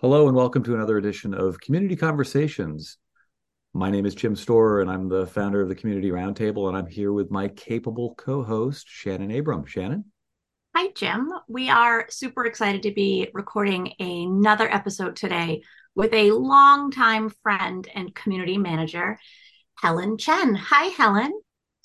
Hello, and welcome to another edition of Community Conversations. My name is Jim Storer, and I'm the founder of the Community Roundtable, and I'm here with my capable co host, Shannon Abram. Shannon? Hi, Jim. We are super excited to be recording another episode today with a longtime friend and community manager, Helen Chen. Hi, Helen.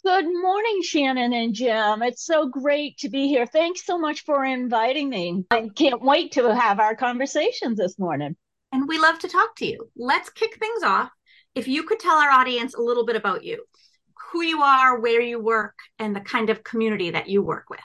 Good morning, Shannon and Jim. It's so great to be here. Thanks so much for inviting me. I can't wait to have our conversations this morning. And we love to talk to you. Let's kick things off. If you could tell our audience a little bit about you, who you are, where you work, and the kind of community that you work with.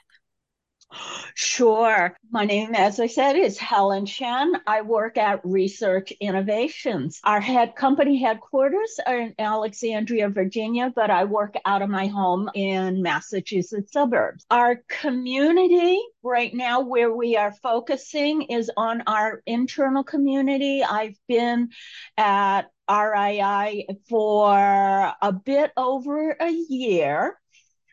Sure. My name, as I said, is Helen Chen. I work at Research Innovations. Our head company headquarters are in Alexandria, Virginia, but I work out of my home in Massachusetts suburbs. Our community right now, where we are focusing, is on our internal community. I've been at RII for a bit over a year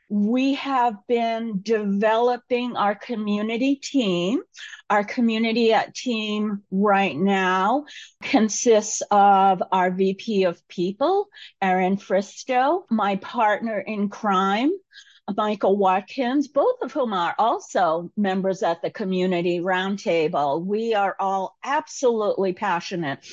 we have been developing our community team. Our community team right now consists of our VP of People, Erin Fristow, my partner in crime, Michael Watkins, both of whom are also members at the Community Roundtable. We are all absolutely passionate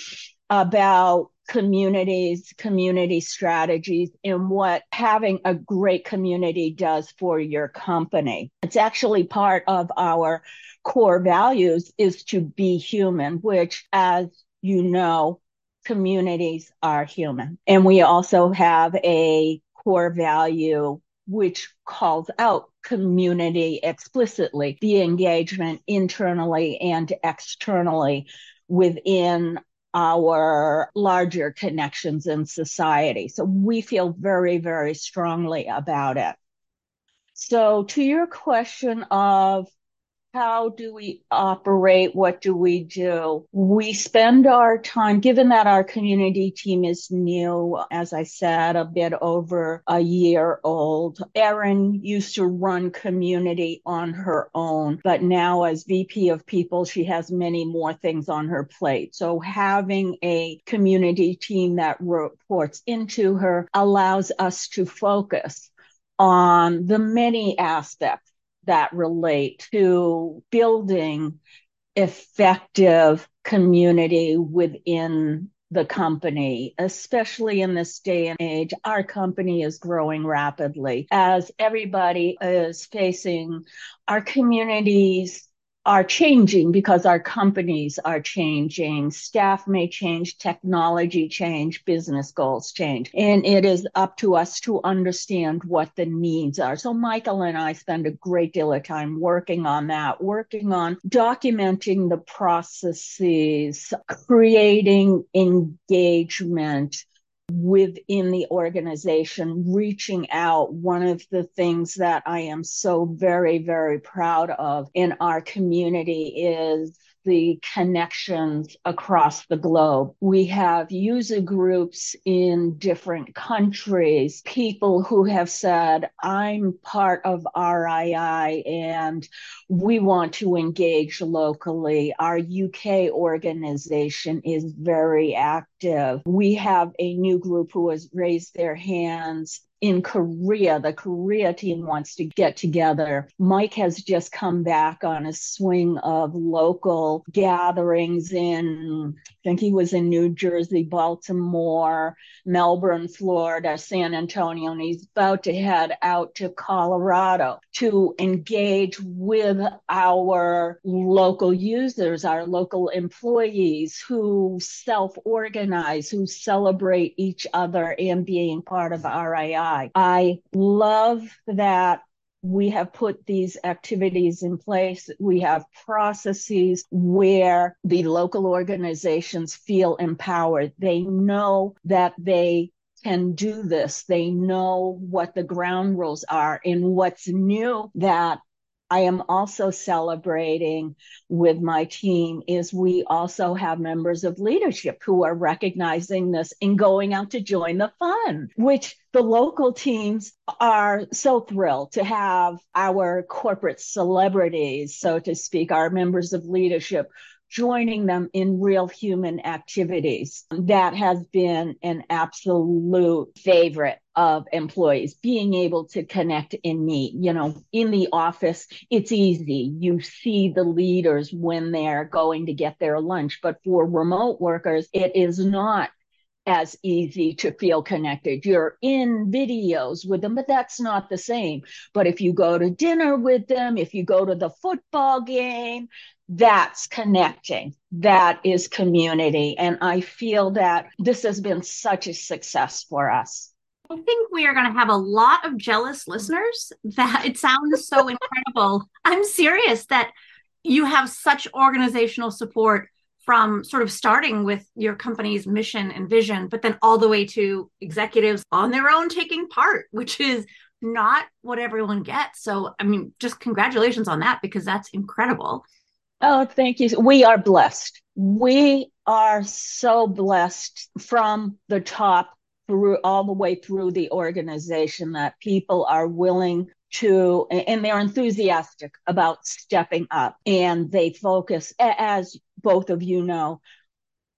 about communities, community strategies, and what having a great community does for your company. It's actually part of our core values is to be human, which, as you know, communities are human. And we also have a core value which calls out community explicitly, the engagement internally and externally within our larger connections in society. So we feel very, very strongly about it. So, to your question of how do we operate? What do we do? We spend our time, given that our community team is new, as I said, a bit over a year old. Erin used to run community on her own, but now as VP of people, she has many more things on her plate. So having a community team that reports into her allows us to focus on the many aspects that relate to building effective community within the company, especially in this day and age. Our company is growing rapidly as everybody is facing our communities are changing because our companies are changing. Staff may change, technology change, business goals change. And it is up to us to understand what the needs are. So Michael and I spend a great deal of time working on that, working on documenting the processes, creating engagement, within the organization, reaching out. One of the things that I am so very, very proud of in our community is the connections across the globe. We have user groups in different countries, people who have said, I'm part of RII and we want to engage locally. Our UK organization is very active. We have a new group who has raised their hands in Korea. The Korea team wants to get together. Mike has just come back on a swing of local gatherings in, I think he was in New Jersey, Baltimore, Melbourne, Florida, San Antonio, and he's about to head out to Colorado to engage with our local users, our local employees who self organize, who celebrate each other and being part of RII. I love that we have put these activities in place. We have processes where the local organizations feel empowered. They know that they can do this. They know what the ground rules are. And what's new that I am also celebrating with my team is we also have members of leadership who are recognizing this and going out to join the fun, which the local teams are so thrilled to have our corporate celebrities, so to speak, our members of leadership joining them in real human activities. That has been an absolute favorite of employees being able to connect and meet. You know, in the office, it's easy. You see the leaders when they're going to get their lunch. But for remote workers, it is not as easy to feel connected. You're in videos with them, but that's not the same. But if you go to dinner with them, if you go to the football game, that's connecting. That is community. And I feel that this has been such a success for us. I think we are going to have a lot of jealous listeners that it sounds so incredible. I'm serious that you have such organizational support from sort of starting with your company's mission and vision, but then all the way to executives on their own taking part, which is not what everyone gets. So, I mean, just congratulations on that because that's incredible. Oh, thank you. We are blessed. We are so blessed from the top through all the way through the organization that people are willing to and they're enthusiastic about stepping up and they focus as both of you know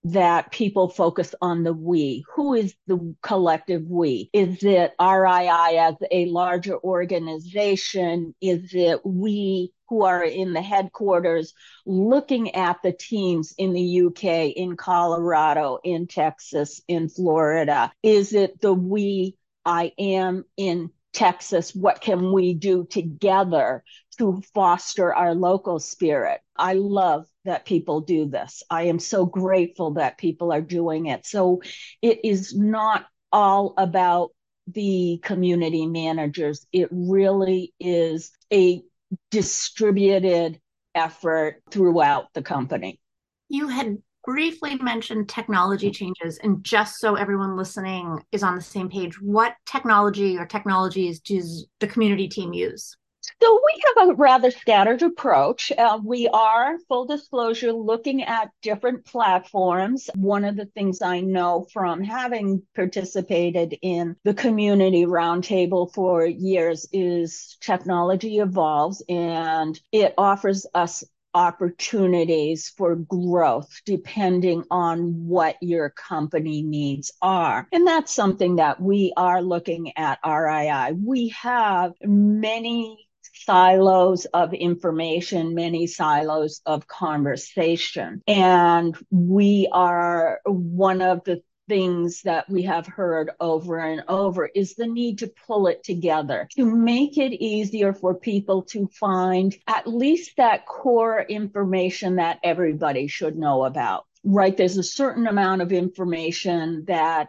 that people focus on the we. Who is the collective we? Is it RII as a larger organization? Is it we who are in the headquarters looking at the teams in the UK, in Colorado, in Texas, in Florida? Is it the we I am in Texas? What can we do together to foster our local spirit? I love that people do this. I am so grateful that people are doing it. So it is not all about the community managers. It really is a distributed effort throughout the company. You had briefly mentioned technology changes, and just so everyone listening is on the same page, what technology or technologies does the community team use? So we have a rather scattered approach. Uh, we are, full disclosure, looking at different platforms. One of the things I know from having participated in the community roundtable for years is technology evolves and it offers us opportunities for growth depending on what your company needs are. And that's something that we are looking at RII. We have many silos of information, many silos of conversation. And we are one of the things that we have heard over and over is the need to pull it together to make it easier for people to find at least that core information that everybody should know about right? There's a certain amount of information that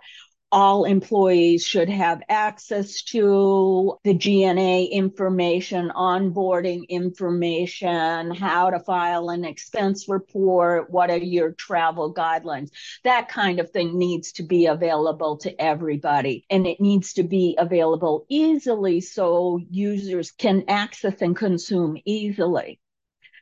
all employees should have access to the G&A information, onboarding information, how to file an expense report, what are your travel guidelines. That kind of thing needs to be available to everybody. And it needs to be available easily so users can access and consume easily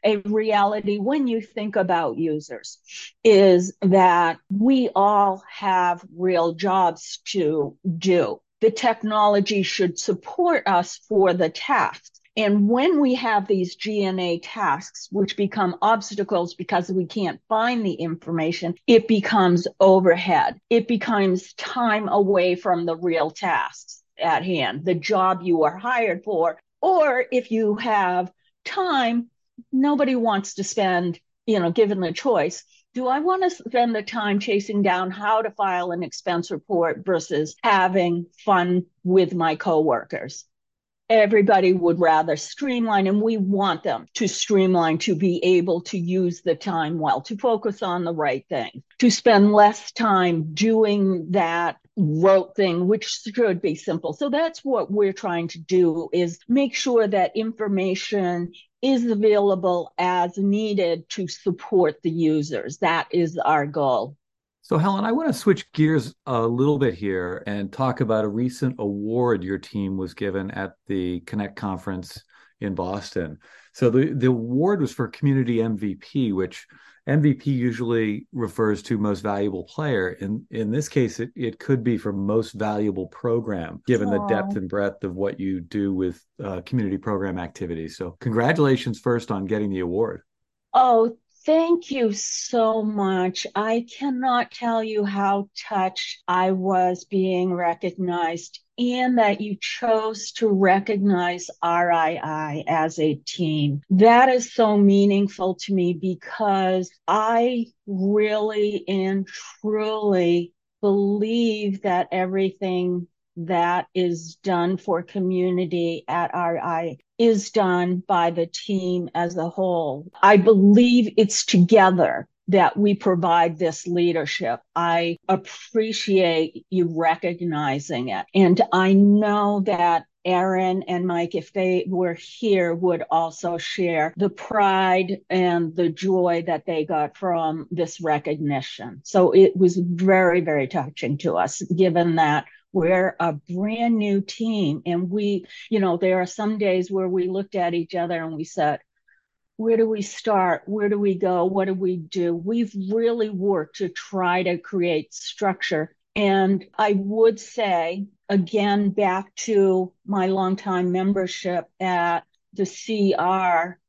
a reality when you think about users is that we all have real jobs to do. The technology should support us for the tasks. And when we have these G&A tasks, which become obstacles because we can't find the information, it becomes overhead. It becomes time away from the real tasks at hand, the job you are hired for. Or if you have time, nobody wants to spend, you know, given the choice, do I want to spend the time chasing down how to file an expense report versus having fun with my coworkers? Everybody would rather streamline, and we want them to streamline to be able to use the time well, to focus on the right thing, to spend less time doing that rote thing which should be simple so that's what we're trying to do is make sure that information is available as needed to support the users. That is our goal. So, Helen, I want to switch gears a little bit here and talk about a recent award your team was given at the Connect conference in Boston. So, the, the award was for Community MVP, which MVP usually refers to most valuable player. In in this case, it, it could be for most valuable program, given Aww. the depth and breadth of what you do with uh, community program activities. So, congratulations first on getting the award. Oh, Thank you so much. I cannot tell you how touched I was being recognized and that you chose to recognize RII as a team. That is so meaningful to me because I really and truly believe that everything that is done for community at RI is done by the team as a whole. I believe it's together that we provide this leadership. I appreciate you recognizing it. And I know that Erin and Mike, if they were here, would also share the pride and the joy that they got from this recognition. So it was very, very touching to us, given that we're a brand new team. And we, you know, there are some days where we looked at each other and we said, where do we start? Where do we go? What do we do? We've really worked to try to create structure. And I would say, again, back to my longtime membership at the CR,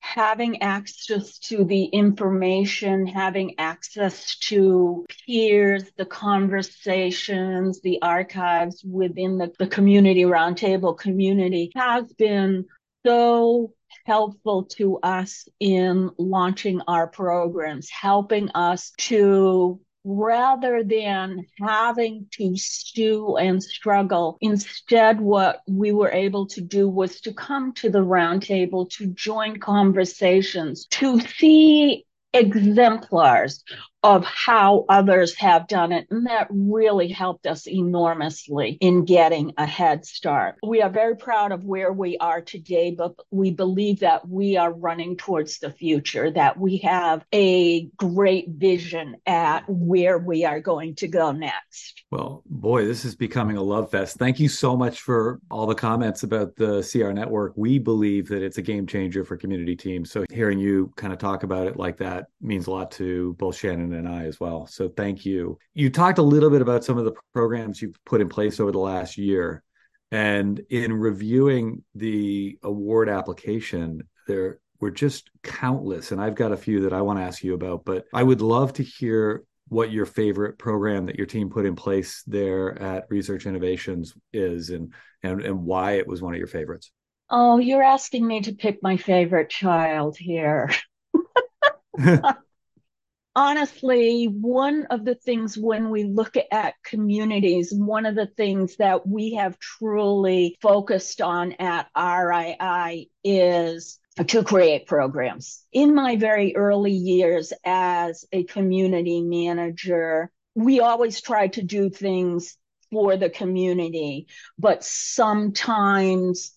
having access to the information, having access to peers, the conversations, the archives within the, the community roundtable community has been so helpful to us in launching our programs, helping us to rather than having to stew and struggle. Instead, what we were able to do was to come to the roundtable, to join conversations, to see exemplars of how others have done it. And that really helped us enormously in getting a head start. We are very proud of where we are today, but we believe that we are running towards the future, that we have a great vision at where we are going to go next. Well, boy, this is becoming a love fest. Thank you so much for all the comments about the CR network. We believe that it's a game changer for community teams. So hearing you kind of talk about it like that means a lot to both Shannon and I as well. So thank you. You talked a little bit about some of the programs you've put in place over the last year. And in reviewing the award application, there were just countless. And I've got a few that I want to ask you about, but I would love to hear what your favorite program that your team put in place there at Research Innovations is and and, and why it was one of your favorites. Oh, you're asking me to pick my favorite child here. honestly, one of the things when we look at communities, one of the things that we have truly focused on at RII is to create programs. In my very early years as a community manager, we always tried to do things for the community, but sometimes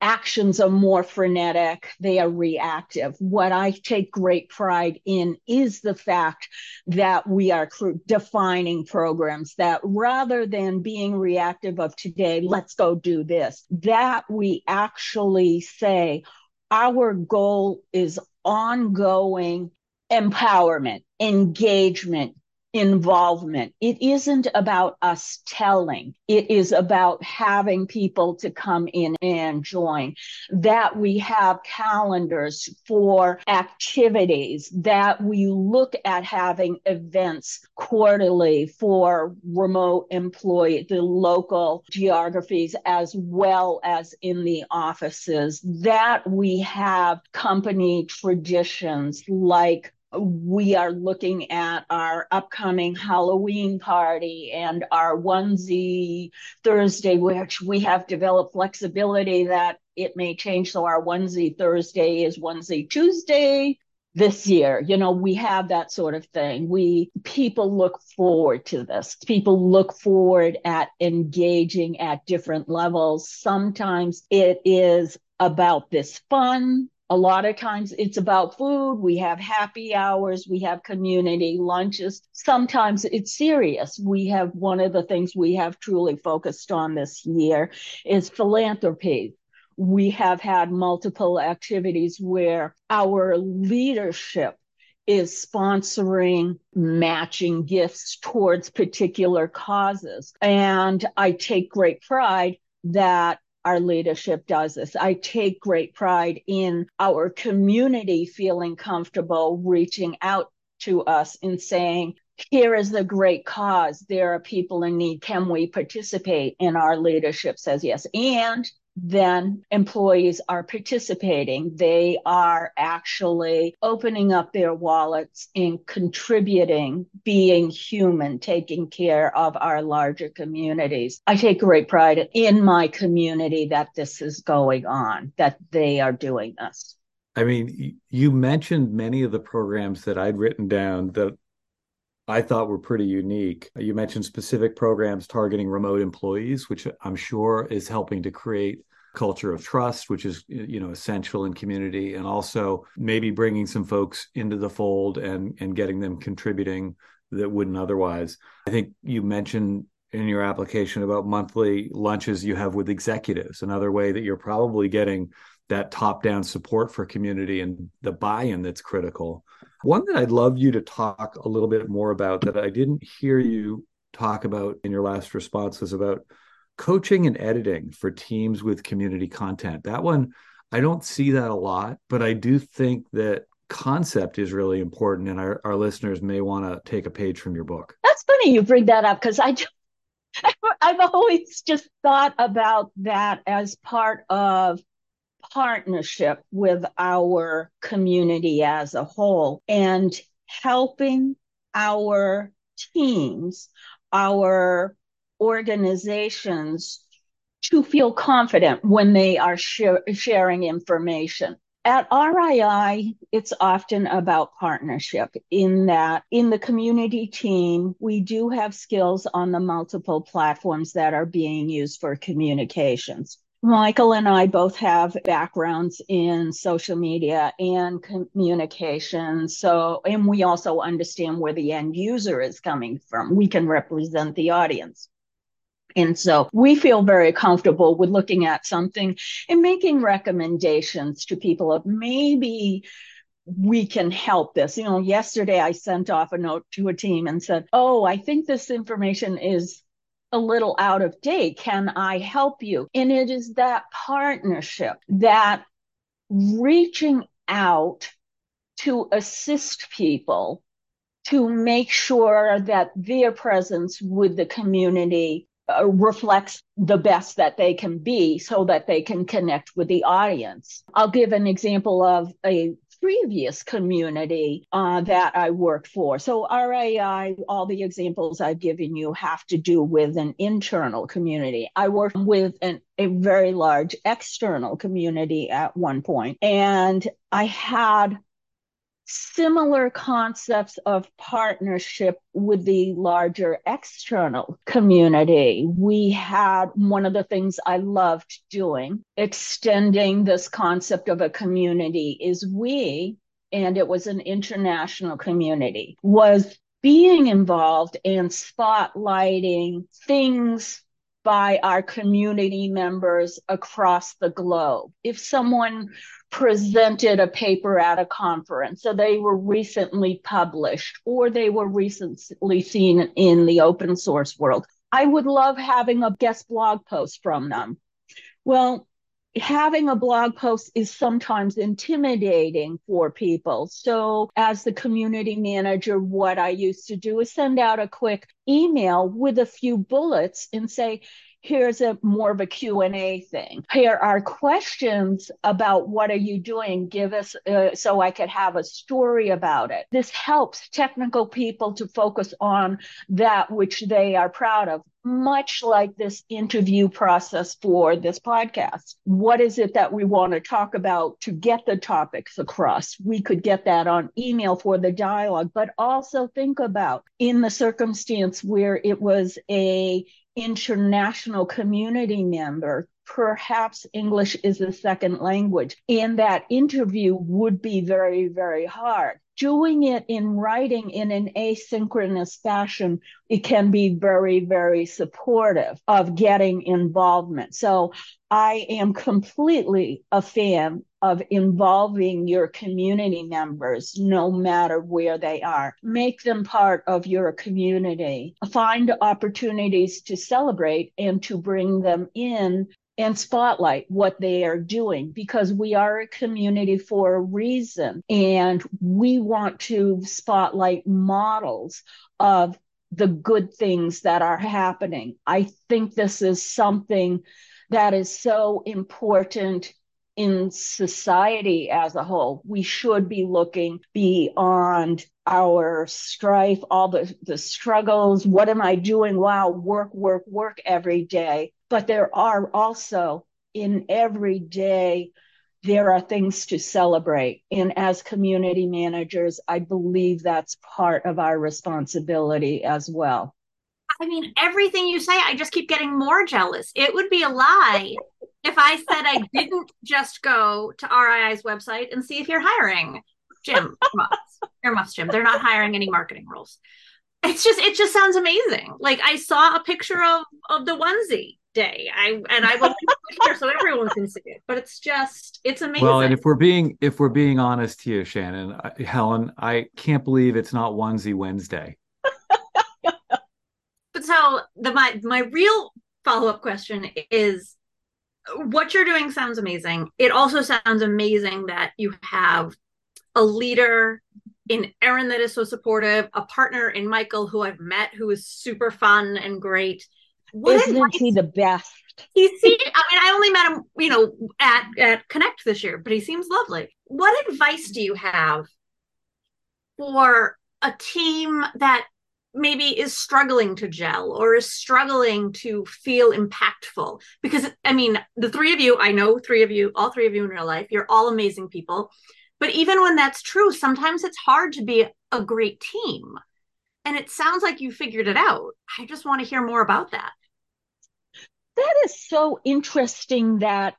actions are more frenetic, they are reactive. What I take great pride in is the fact that we are defining programs that rather than being reactive of today, let's go do this, that we actually say our goal is ongoing empowerment, engagement, involvement. It isn't about us telling. It is about having people to come in and join. That we have calendars for activities, that we look at having events quarterly for remote employee, the local geographies as well as in the offices, that we have company traditions like we are looking at our upcoming Halloween party and our onesie Thursday, which we have developed flexibility that it may change. So our onesie Thursday is onesie Tuesday this year. You know, we have that sort of thing. We people look forward to this. People look forward at engaging at different levels. Sometimes it is about this fun a lot of times it's about food. We have happy hours, we have community lunches. Sometimes it's serious. We have one of the things we have truly focused on this year is philanthropy. We have had multiple activities where our leadership is sponsoring matching gifts towards particular causes. And I take great pride that our leadership does this. I take great pride in our community feeling comfortable reaching out to us and saying, here is the great cause. There are people in need. Can we participate? And our leadership says yes. And then employees are participating. They are actually opening up their wallets and contributing, being human, taking care of our larger communities. I take great pride in my community that this is going on, that they are doing this. I mean, you mentioned many of the programs that I'd written down that I thought were pretty unique. You mentioned specific programs targeting remote employees, which I'm sure is helping to create culture of trust which is you know essential in community and also maybe bringing some folks into the fold and and getting them contributing that wouldn't otherwise. I think you mentioned in your application about monthly lunches you have with executives another way that you're probably getting that top down support for community and the buy-in that's critical. One that I'd love you to talk a little bit more about that I didn't hear you talk about in your last response was about coaching and editing for teams with community content. That one, I don't see that a lot, but I do think that concept is really important and our, our listeners may want to take a page from your book. That's funny you bring that up because I I've always just thought about that as part of partnership with our community as a whole and helping our teams, our organizations to feel confident when they are share, sharing information. At RII, it's often about partnership in that in the community team, we do have skills on the multiple platforms that are being used for communications. Michael and I both have backgrounds in social media and communication. So, and we also understand where the end user is coming from. We can represent the audience. And so we feel very comfortable with looking at something and making recommendations to people of maybe we can help this. You know, yesterday I sent off a note to a team and said, Oh, I think this information is a little out of date. Can I help you? And it is that partnership that reaching out to assist people to make sure that their presence with the community uh, reflects the best that they can be so that they can connect with the audience. I'll give an example of a previous community uh, that I worked for. So, RII, all the examples I've given you have to do with an internal community. I worked with an, a very large external community at one point, and I had similar concepts of partnership with the larger external community. We had one of the things I loved doing, extending this concept of a community, is we, and it was an international community, was being involved and spotlighting things by our community members across the globe. If someone presented a paper at a conference. So they were recently published or they were recently seen in the open source world. I would love having a guest blog post from them. Well, having a blog post is sometimes intimidating for people. So as the community manager, what I used to do is send out a quick email with a few bullets and say, here's a more of a q&a thing here are questions about what are you doing give us uh, so i could have a story about it this helps technical people to focus on that which they are proud of much like this interview process for this podcast. What is it that we want to talk about to get the topics across? We could get that on email for the dialogue, but also think about in the circumstance where it was a international community member, perhaps English is a second language. And that interview would be very, very hard. Doing it in writing in an asynchronous fashion, it can be very, very supportive of getting involvement. So I am completely a fan of involving your community members, no matter where they are. Make them part of your community. Find opportunities to celebrate and to bring them in and spotlight what they are doing because we are a community for a reason. And we want to spotlight models of the good things that are happening. I think this is something that is so important in society as a whole. We should be looking beyond our strife, all the, the struggles. What am I doing? Wow, work, work, work every day. But there are also in every day, there are things to celebrate. And as community managers, I believe that's part of our responsibility as well. I mean, everything you say, I just keep getting more jealous. It would be a lie if I said I didn't just go to RII's website and see if you're hiring. Jim, earmuffs, Jim. They're not hiring any marketing roles. It's just, it just sounds amazing. Like I saw a picture of of the onesie day. I and I will put it here so everyone can see it. But it's just, it's amazing. Well, and if we're being if we're being honest here, Shannon, Helen, I can't believe it's not onesie Wednesday. but so the my my real follow up question is what you're doing sounds amazing. It also sounds amazing that you have a leader in Erin that is so supportive, a partner in Michael who I've met who is super fun and great. What Isn't advice? he the best? He seems. I mean, I only met him, you know, at at Connect this year, but he seems lovely. What advice do you have for a team that maybe is struggling to gel or is struggling to feel impactful because i mean the three of you i know three of you all three of you in real life you're all amazing people but even when that's true sometimes it's hard to be a great team. And it sounds like you figured it out. I just want to hear more about that. That is so interesting that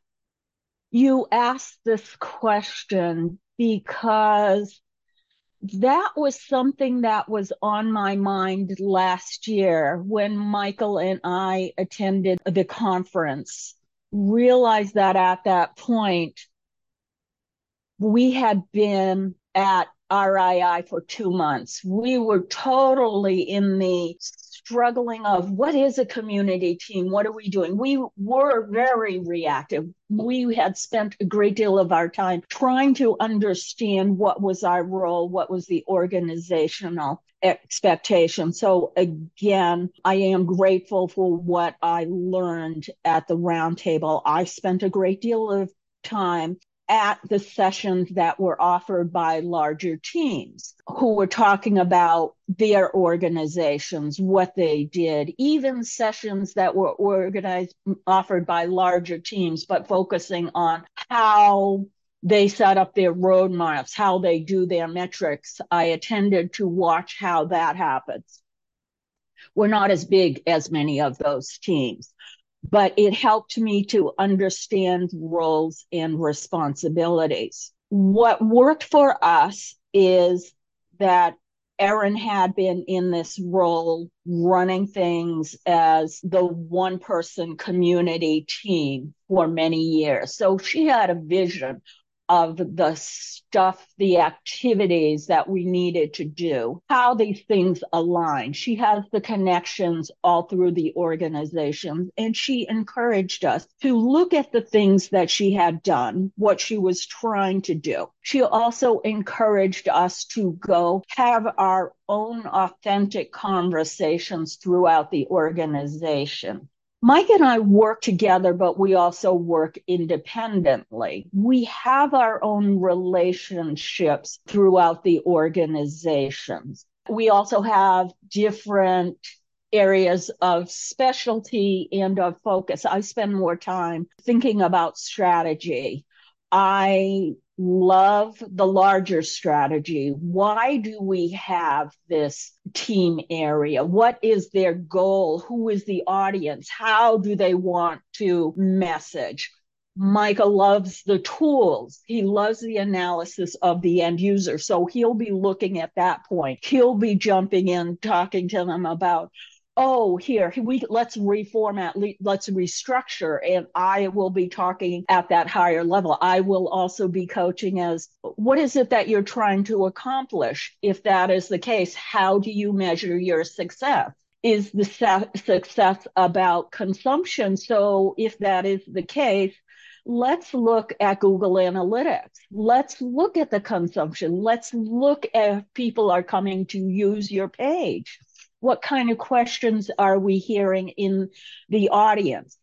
you asked this question because that was something that was on my mind last year when Michael and I attended the conference. Realized that at that point, we had been at RII for two months. We were totally in the struggling of what is a community team? What are we doing? We were very reactive. We had spent a great deal of our time trying to understand what was our role, what was the organizational expectation. So again, I am grateful for what I learned at the roundtable. I spent a great deal of time at the sessions that were offered by larger teams who were talking about their organizations, what they did, even sessions that were organized, offered by larger teams, but focusing on how they set up their roadmaps, how they do their metrics. I attended to watch how that happens. We're not as big as many of those teams but it helped me to understand roles and responsibilities. What worked for us is that Erin had been in this role running things as the one person community team for many years. So she had a vision of the stuff, the activities that we needed to do, how these things align. She has the connections all through the organization, and she encouraged us to look at the things that she had done, what she was trying to do. She also encouraged us to go have our own authentic conversations throughout the organization. Mike and I work together, but we also work independently. We have our own relationships throughout the organizations. We also have different areas of specialty and of focus. I spend more time thinking about strategy. I love the larger strategy. Why do we have this team area? What is their goal? Who is the audience? How do they want to message? Michael loves the tools. He loves the analysis of the end user. So he'll be looking at that point. He'll be jumping in, talking to them about oh here we let's reformat let's restructure and i will be talking at that higher level i will also be coaching as what is it that you're trying to accomplish if that is the case how do you measure your success is the success about consumption? So, if that is the case, let's look at Google Analytics. Let's look at the consumption. Let's look at if people are coming to use your page. What kind of questions are we hearing in the audience?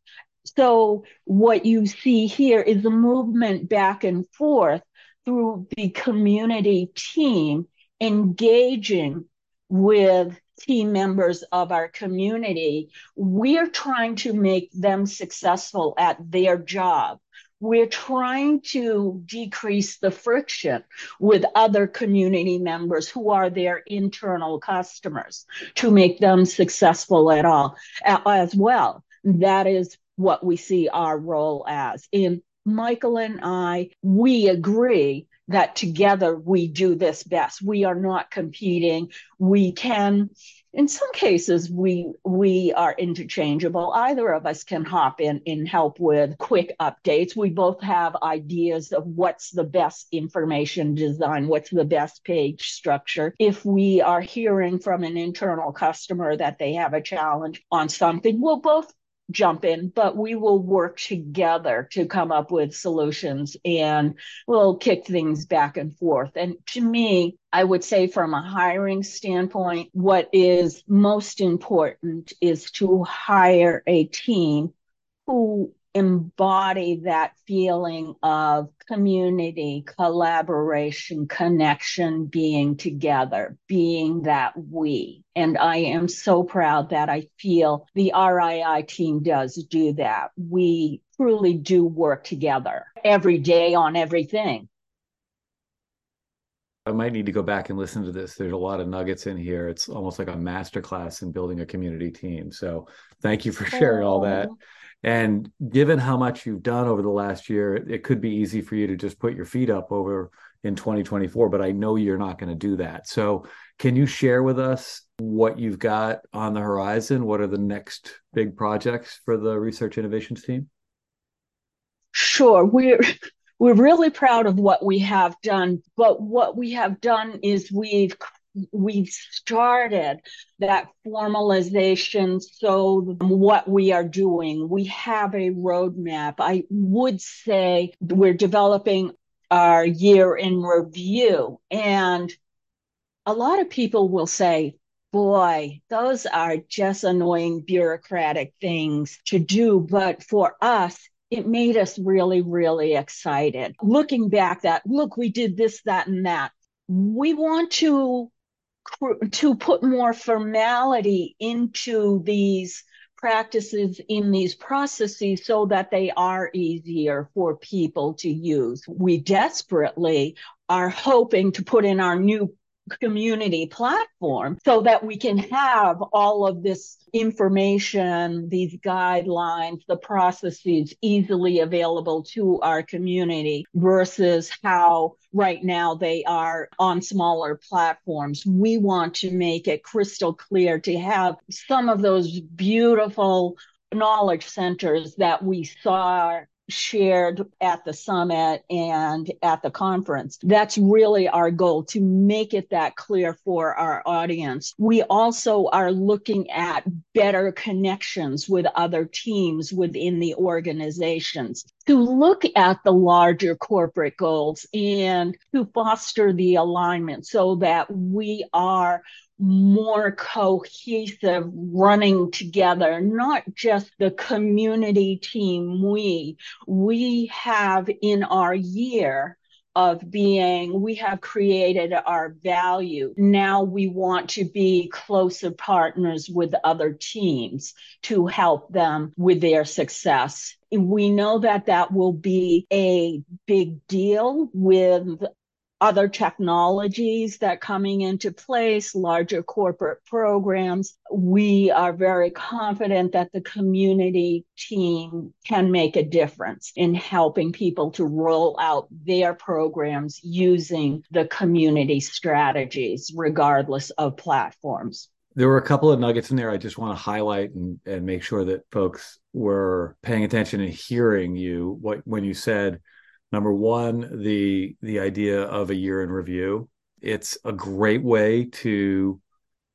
So, what you see here is a movement back and forth through the community team engaging with team members of our community. We're trying to make them successful at their job we're trying to decrease the friction with other community members who are their internal customers to make them successful at all as well. That is what we see our role as. In michael and i we agree that together we do this best. We are not competing. We can in some cases we we are interchangeable. Either of us can hop in and help with quick updates. We both have ideas of what's the best information design what's the best page structure. If we are hearing from an internal customer that they have a challenge on something we'll both jump in, but we will work together to come up with solutions and we'll kick things back and forth. And to me, I would say from a hiring standpoint, what is most important is to hire a team who embody that feeling of community, collaboration, connection, being together, being that we. And I am so proud that I feel the RII team does do that. We truly do work together every day on everything. I might need to go back and listen to this. There's a lot of nuggets in here. It's almost like a masterclass in building a community team. So thank you for sharing oh. all that. Oh. And given how much you've done over the last year, it could be easy for you to just put your feet up over in 2024, but I know you're not going to do that. So, can you share with us what you've got on the horizon? What are the next big projects for the research innovations team? Sure. We're we're really proud of what we have done, but what we have done is we've we've started that formalization so what we are doing. We have a roadmap. I would say we're developing our year in review and a lot of people will say boy those are just annoying bureaucratic things to do. But for us it made us really really excited. Looking back that look we did this that and that. We want to to put more formality into these practices in these processes so that they are easier for people to use. We desperately are hoping to put in our new community platform so that we can have all of this information, these guidelines, the processes easily available to our community versus how right now they are on smaller platforms. We want to make it crystal clear to have some of those beautiful knowledge centers that we saw shared at the summit and at the conference. That's really our goal to make it that clear for our audience. We also are looking at better connections with other teams within the organizations to look at the larger corporate goals and to foster the alignment so that we are more cohesive running together, not just the community team we. We have in our year of being, we have created our value. Now we want to be closer partners with other teams to help them with their success. We know that that will be a big deal with other technologies that coming into place, larger corporate programs. We are very confident that the community team can make a difference in helping people to roll out their programs using the community strategies, regardless of platforms. There were a couple of nuggets in there I just want to highlight and, and make sure that folks were paying attention and hearing you what when you said Number one, the the idea of a year in review. It's a great way to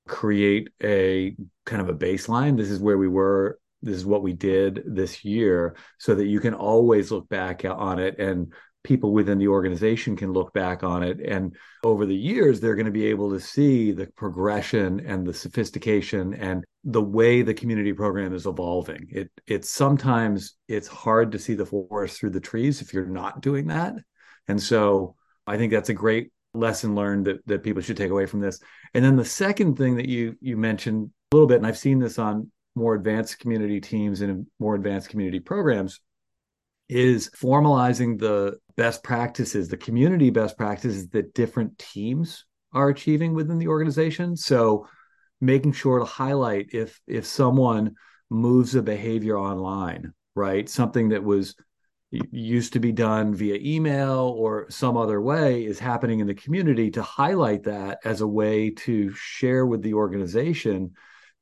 create a kind of a baseline. This is where we were. This is what we did this year, so that you can always look back on it and people within the organization can look back on it. And over the years they're going to be able to see the progression and the sophistication and the way the community program is evolving. It it's sometimes it's hard to see the forest through the trees if you're not doing that. And so i think that's a great lesson learned that, that people should take away from this. And then the second thing that you you mentioned a little bit and i've seen this on more advanced community teams and more advanced community programs is formalizing the best practices, the community best practices that different teams are achieving within the organization. So making sure to highlight if if someone moves a behavior online, right? Something that was used to be done via email or some other way is happening in the community to highlight that as a way to share with the organization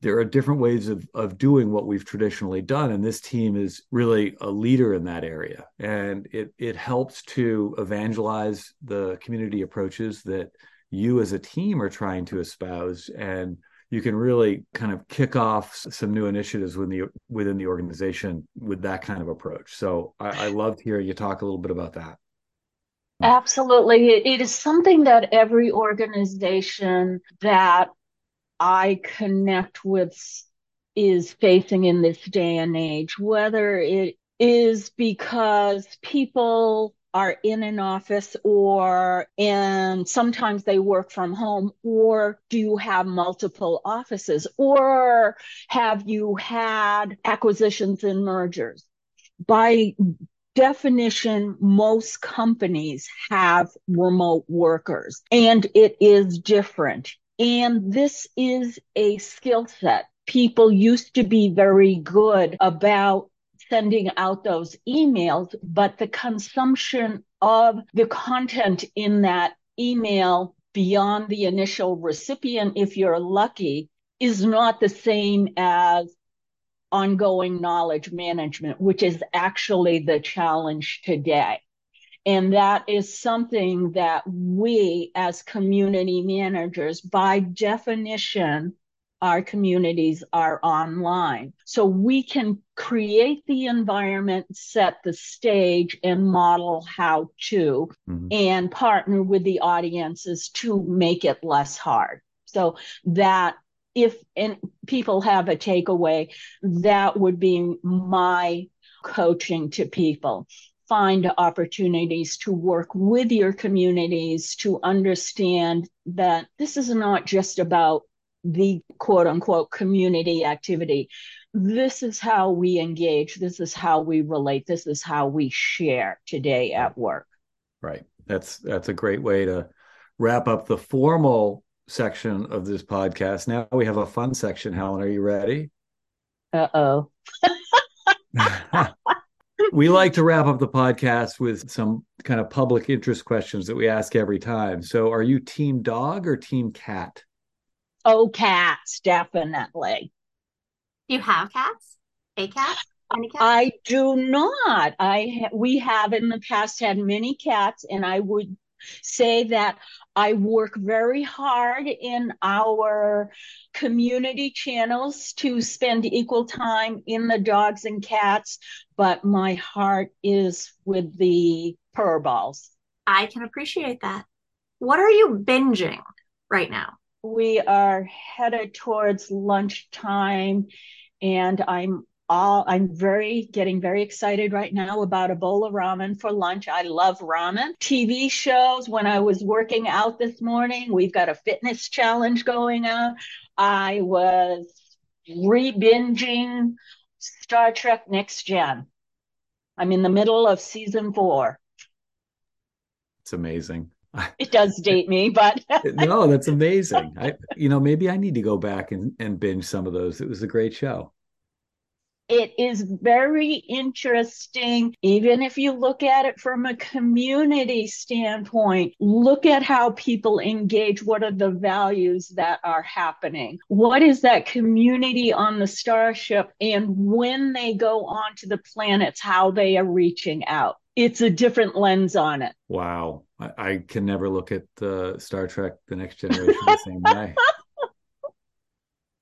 there are different ways of, of doing what we've traditionally done and this team is really a leader in that area. And it it helps to evangelize the community approaches that you as a team are trying to espouse and you can really kind of kick off some new initiatives within the within the organization with that kind of approach. So i, I love to hear you talk a little bit about that. Absolutely. It is something that every organization that I connect with is facing in this day and age, whether it is because people are in an office or and sometimes they work from home or do you have multiple offices or have you had acquisitions and mergers? By definition most companies have remote workers and it is different and this is a skill set. People used to be very good about sending out those emails, but the consumption of the content in that email beyond the initial recipient, if you're lucky, is not the same as ongoing knowledge management, which is actually the challenge today. And that is something that we as community managers, by definition, our communities are online. So we can create the environment, set the stage, and model how to, mm-hmm. and partner with the audiences to make it less hard. So that if and people have a takeaway, that would be my coaching to people find opportunities to work with your communities to understand that this is not just about the quote unquote community activity. This is how we engage. This is how we relate. This is how we share today at work. Right. That's that's a great way to wrap up the formal section of this podcast. Now we have a fun section. Helen, are you ready? Uh oh. we like to wrap up the podcast with some kind of public interest questions that we ask every time. So, are you team dog or team cat? Oh, cats, definitely. Do You have cats? A cat? Any cats? I do not. I we have in the past had many cats, and I would say that I work very hard in our community channels to spend equal time in the dogs and cats, but my heart is with the purr balls. I can appreciate that. What are you binging right now? We are headed towards lunchtime, and I'm all I'm very getting very excited right now about a bowl of ramen for lunch. I love ramen. TV shows when I was working out this morning, we've got a fitness challenge going on. I was re-binging Star Trek Next Gen. I'm in the middle of season 4. It's amazing. It does date me, but no, that's amazing. I you know, maybe I need to go back and, and binge some of those. It was a great show it is very interesting, even if you look at it from a community standpoint. Look at how people engage. What are the values that are happening? What is that community on the starship? And when they go on to the planets, how they are reaching out. It's a different lens on it. Wow. I, I can never look at uh, Star Trek The Next Generation the same way.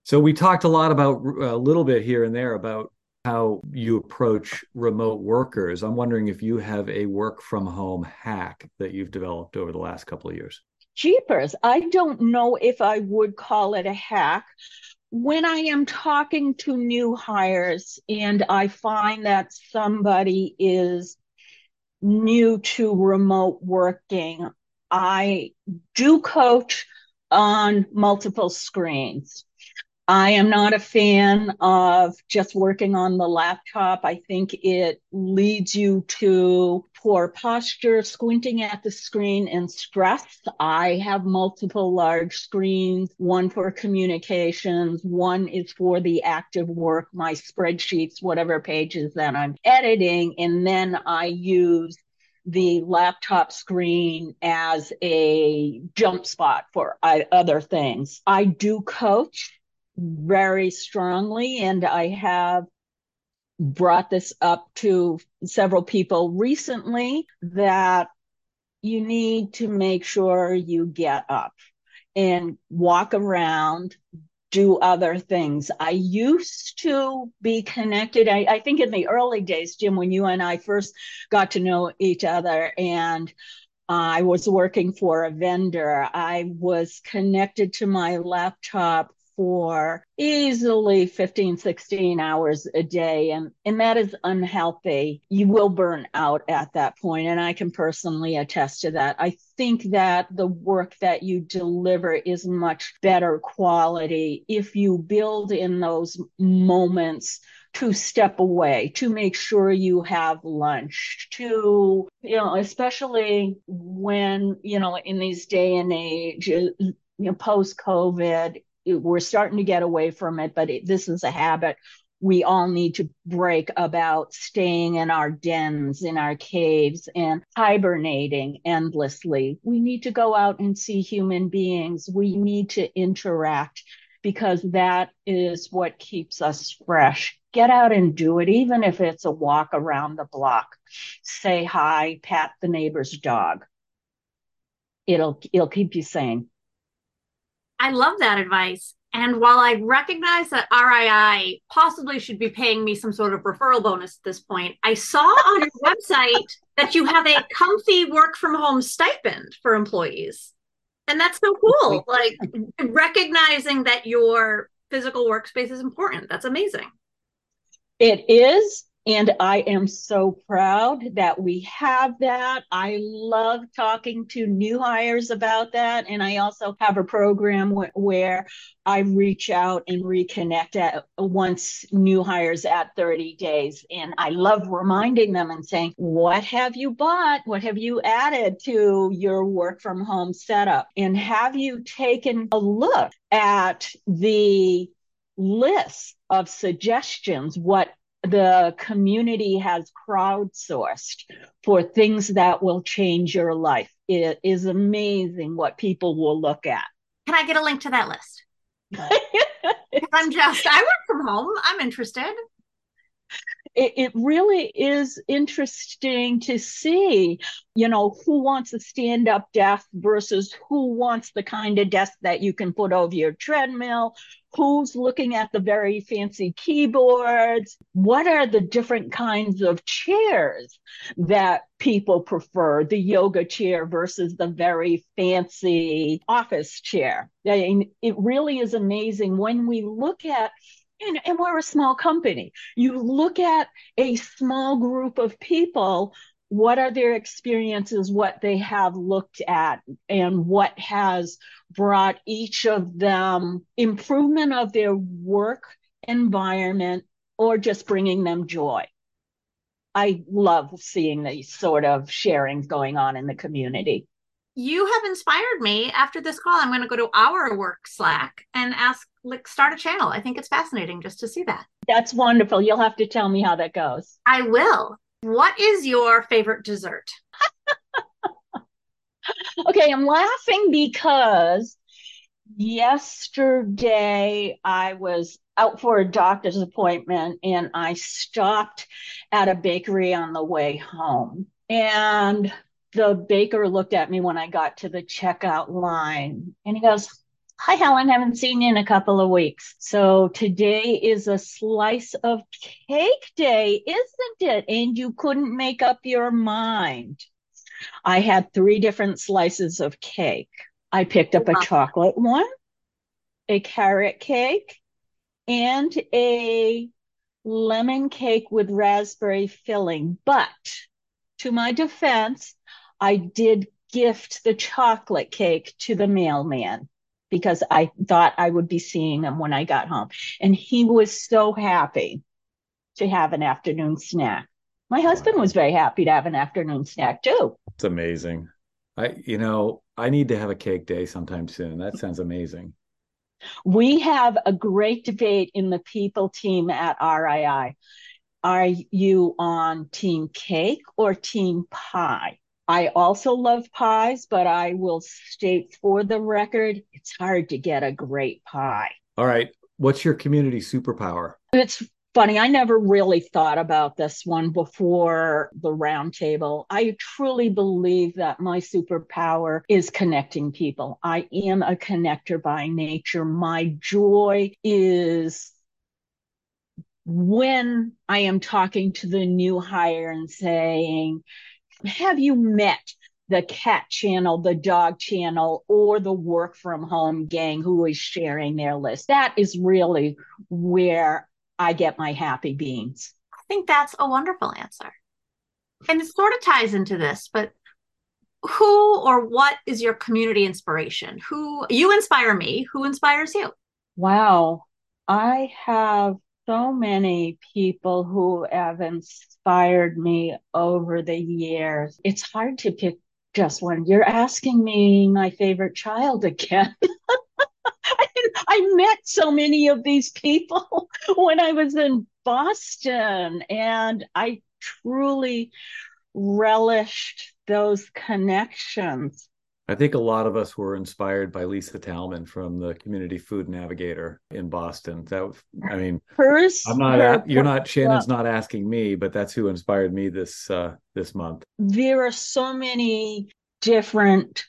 So we talked a lot about a little bit here and there about how you approach remote workers. I'm wondering if you have a work from home hack that you've developed over the last couple of years. Jeepers, I don't know if I would call it a hack. When I am talking to new hires and I find that somebody is new to remote working, I do coach on multiple screens. I am not a fan of just working on the laptop. I think it leads you to poor posture, squinting at the screen, and stress. I have multiple large screens, one for communications, one is for the active work, my spreadsheets, whatever pages that I'm editing. And then I use the laptop screen as a jump spot for uh, other things. I do coach very strongly, and I have brought this up to several people recently that you need to make sure you get up and walk around, do other things. I used to be connected. I, I, think in the early days, Jim, when you and I first got to know each other and I was working for a vendor, I was connected to my laptop for easily 15, 16 hours a day. And, and that is unhealthy. You will burn out at that point, And I can personally attest to that. I think that the work that you deliver is much better quality if you build in those moments to step away, to make sure you have lunch, to, you know, especially when, you know, in these day and age, uh, you know, post COVID, we're starting to get away from it, but it, this is a habit we all need to break about staying in our dens, in our caves, and hibernating endlessly. We need to go out and see human beings. We need to interact because that is what keeps us fresh. Get out and do it, even if it's a walk around the block. Say hi, pat the neighbor's dog. It'll it'll keep you sane. I love that advice. And while I recognize that RII possibly should be paying me some sort of referral bonus at this point, I saw on your website that you have a comfy work from home stipend for employees. And that's so cool. Like recognizing that your physical workspace is important. That's amazing. It is. And I am so proud that we have that. I love talking to new hires about that. And I also have a program w- where I reach out and reconnect at once new hires at 30 days. And I love reminding them and saying, What have you bought? What have you added to your work from home setup? And have you taken a look at the list of suggestions, what the community has crowdsourced for things that will change your life. It is amazing what people will look at. Can I get a link to that list? I'm just, I work from home. I'm interested it, it really is interesting to see, you know, who wants a stand up desk versus who wants the kind of desk that you can put over your treadmill, who's looking at the very fancy keyboards, what are the different kinds of chairs that people prefer, the yoga chair versus the very fancy office chair. I mean, it really is amazing when we look at and, and we're a small company. You look at a small group of people, what are their experiences, what they have looked at, and what has brought each of them improvement of their work environment or just bringing them joy. I love seeing these sort of sharings going on in the community you have inspired me after this call. I'm going to go to our work slack and ask like start a channel. I think it's fascinating just to see that. That's wonderful. You'll have to tell me how that goes. I will. What is your favorite dessert? Okay i'm laughing because yesterday i was out for a doctor's appointment and i stopped at a bakery on the way home. And the baker looked at me when I got to the checkout line and he goes, Hi, Helen. Haven't seen you in a couple of weeks. So today is a slice of cake day, isn't it? And you couldn't make up your mind. I had three different slices of cake. I picked up a chocolate one, a carrot cake, and a lemon cake with raspberry filling. But to my defense, I did gift the chocolate cake to the mailman because I thought I would be seeing him when I got home. And he was so happy to have an afternoon snack. My husband was very happy to have an afternoon snack too. It's amazing. I, you know, I need to have a cake day sometime soon. That sounds amazing. We have a great debate in the people team at RII. Are you on team cake or team pie? I also love pies, but I will state for the record, it's hard to get a great pie. All right. What's your community superpower? It's funny. I never really thought about this one before the roundtable. I truly believe that my superpower is connecting people. I am a connector by nature. My joy is when I am talking to the new hire and saying, have you met the cat channel, the dog channel, or the work from home gang who is sharing their list? That is really where I get my happy beans. I think that's a wonderful answer. And it sort of ties into this, but who or what is your community inspiration? Who you inspire me? Who inspires you? Wow. I have so many people who have inspired me over the years. It's hard to pick just one. You're asking me my favorite child again. I met so many of these people when I was in Boston, and I truly relished those connections. I think a lot of us were inspired by Lisa Talman from the Community Food Navigator in Boston. That I mean, First, I'm not. You're not. Shannon's not asking me, but that's who inspired me this uh, this month. There are so many different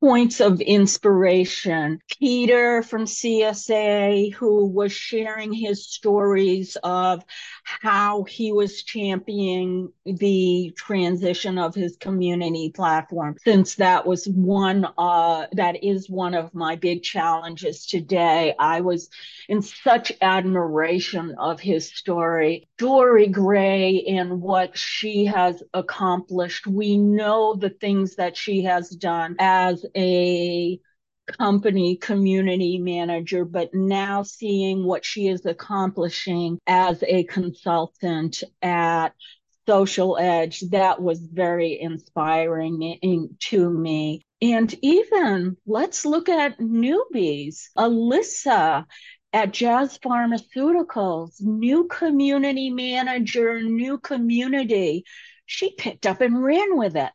points of inspiration. Peter from CSA, who was sharing his stories of how he was championing the transition of his community platform, since that was one, uh, that is one of my big challenges today. I was in such admiration of his story. Dory Gray and what she has accomplished. We know the things that she has done as a company community manager, but now seeing what she is accomplishing as a consultant at Social Edge, that was very inspiring to me. And even let's look at newbies. Alyssa at Jazz Pharmaceuticals, new community manager, new community. She picked up and ran with it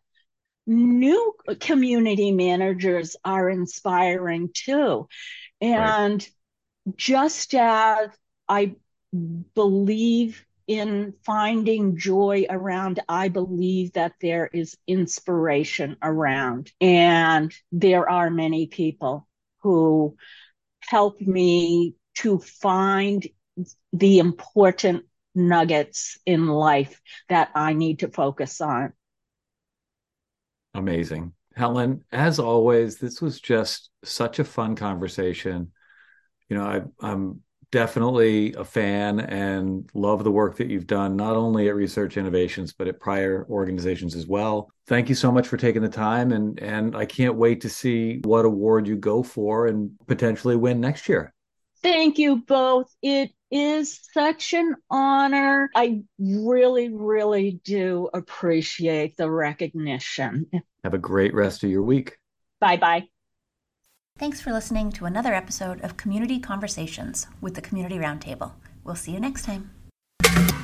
new community managers are inspiring too. And right. just as I believe in finding joy around, I believe that there is inspiration around. And there are many people who help me to find the important nuggets in life that I need to focus on. Amazing. Helen, as always, this was just such a fun conversation. You know, I, I'm definitely a fan and love the work that you've done, not only at Research Innovations, but at prior organizations as well. Thank you so much for taking the time. And, and I can't wait to see what award you go for and potentially win next year. Thank you both. It is such an honor. I really, really do appreciate the recognition. Have a great rest of your week. Bye bye. Thanks for listening to another episode of Community Conversations with the Community Roundtable. We'll see you next time.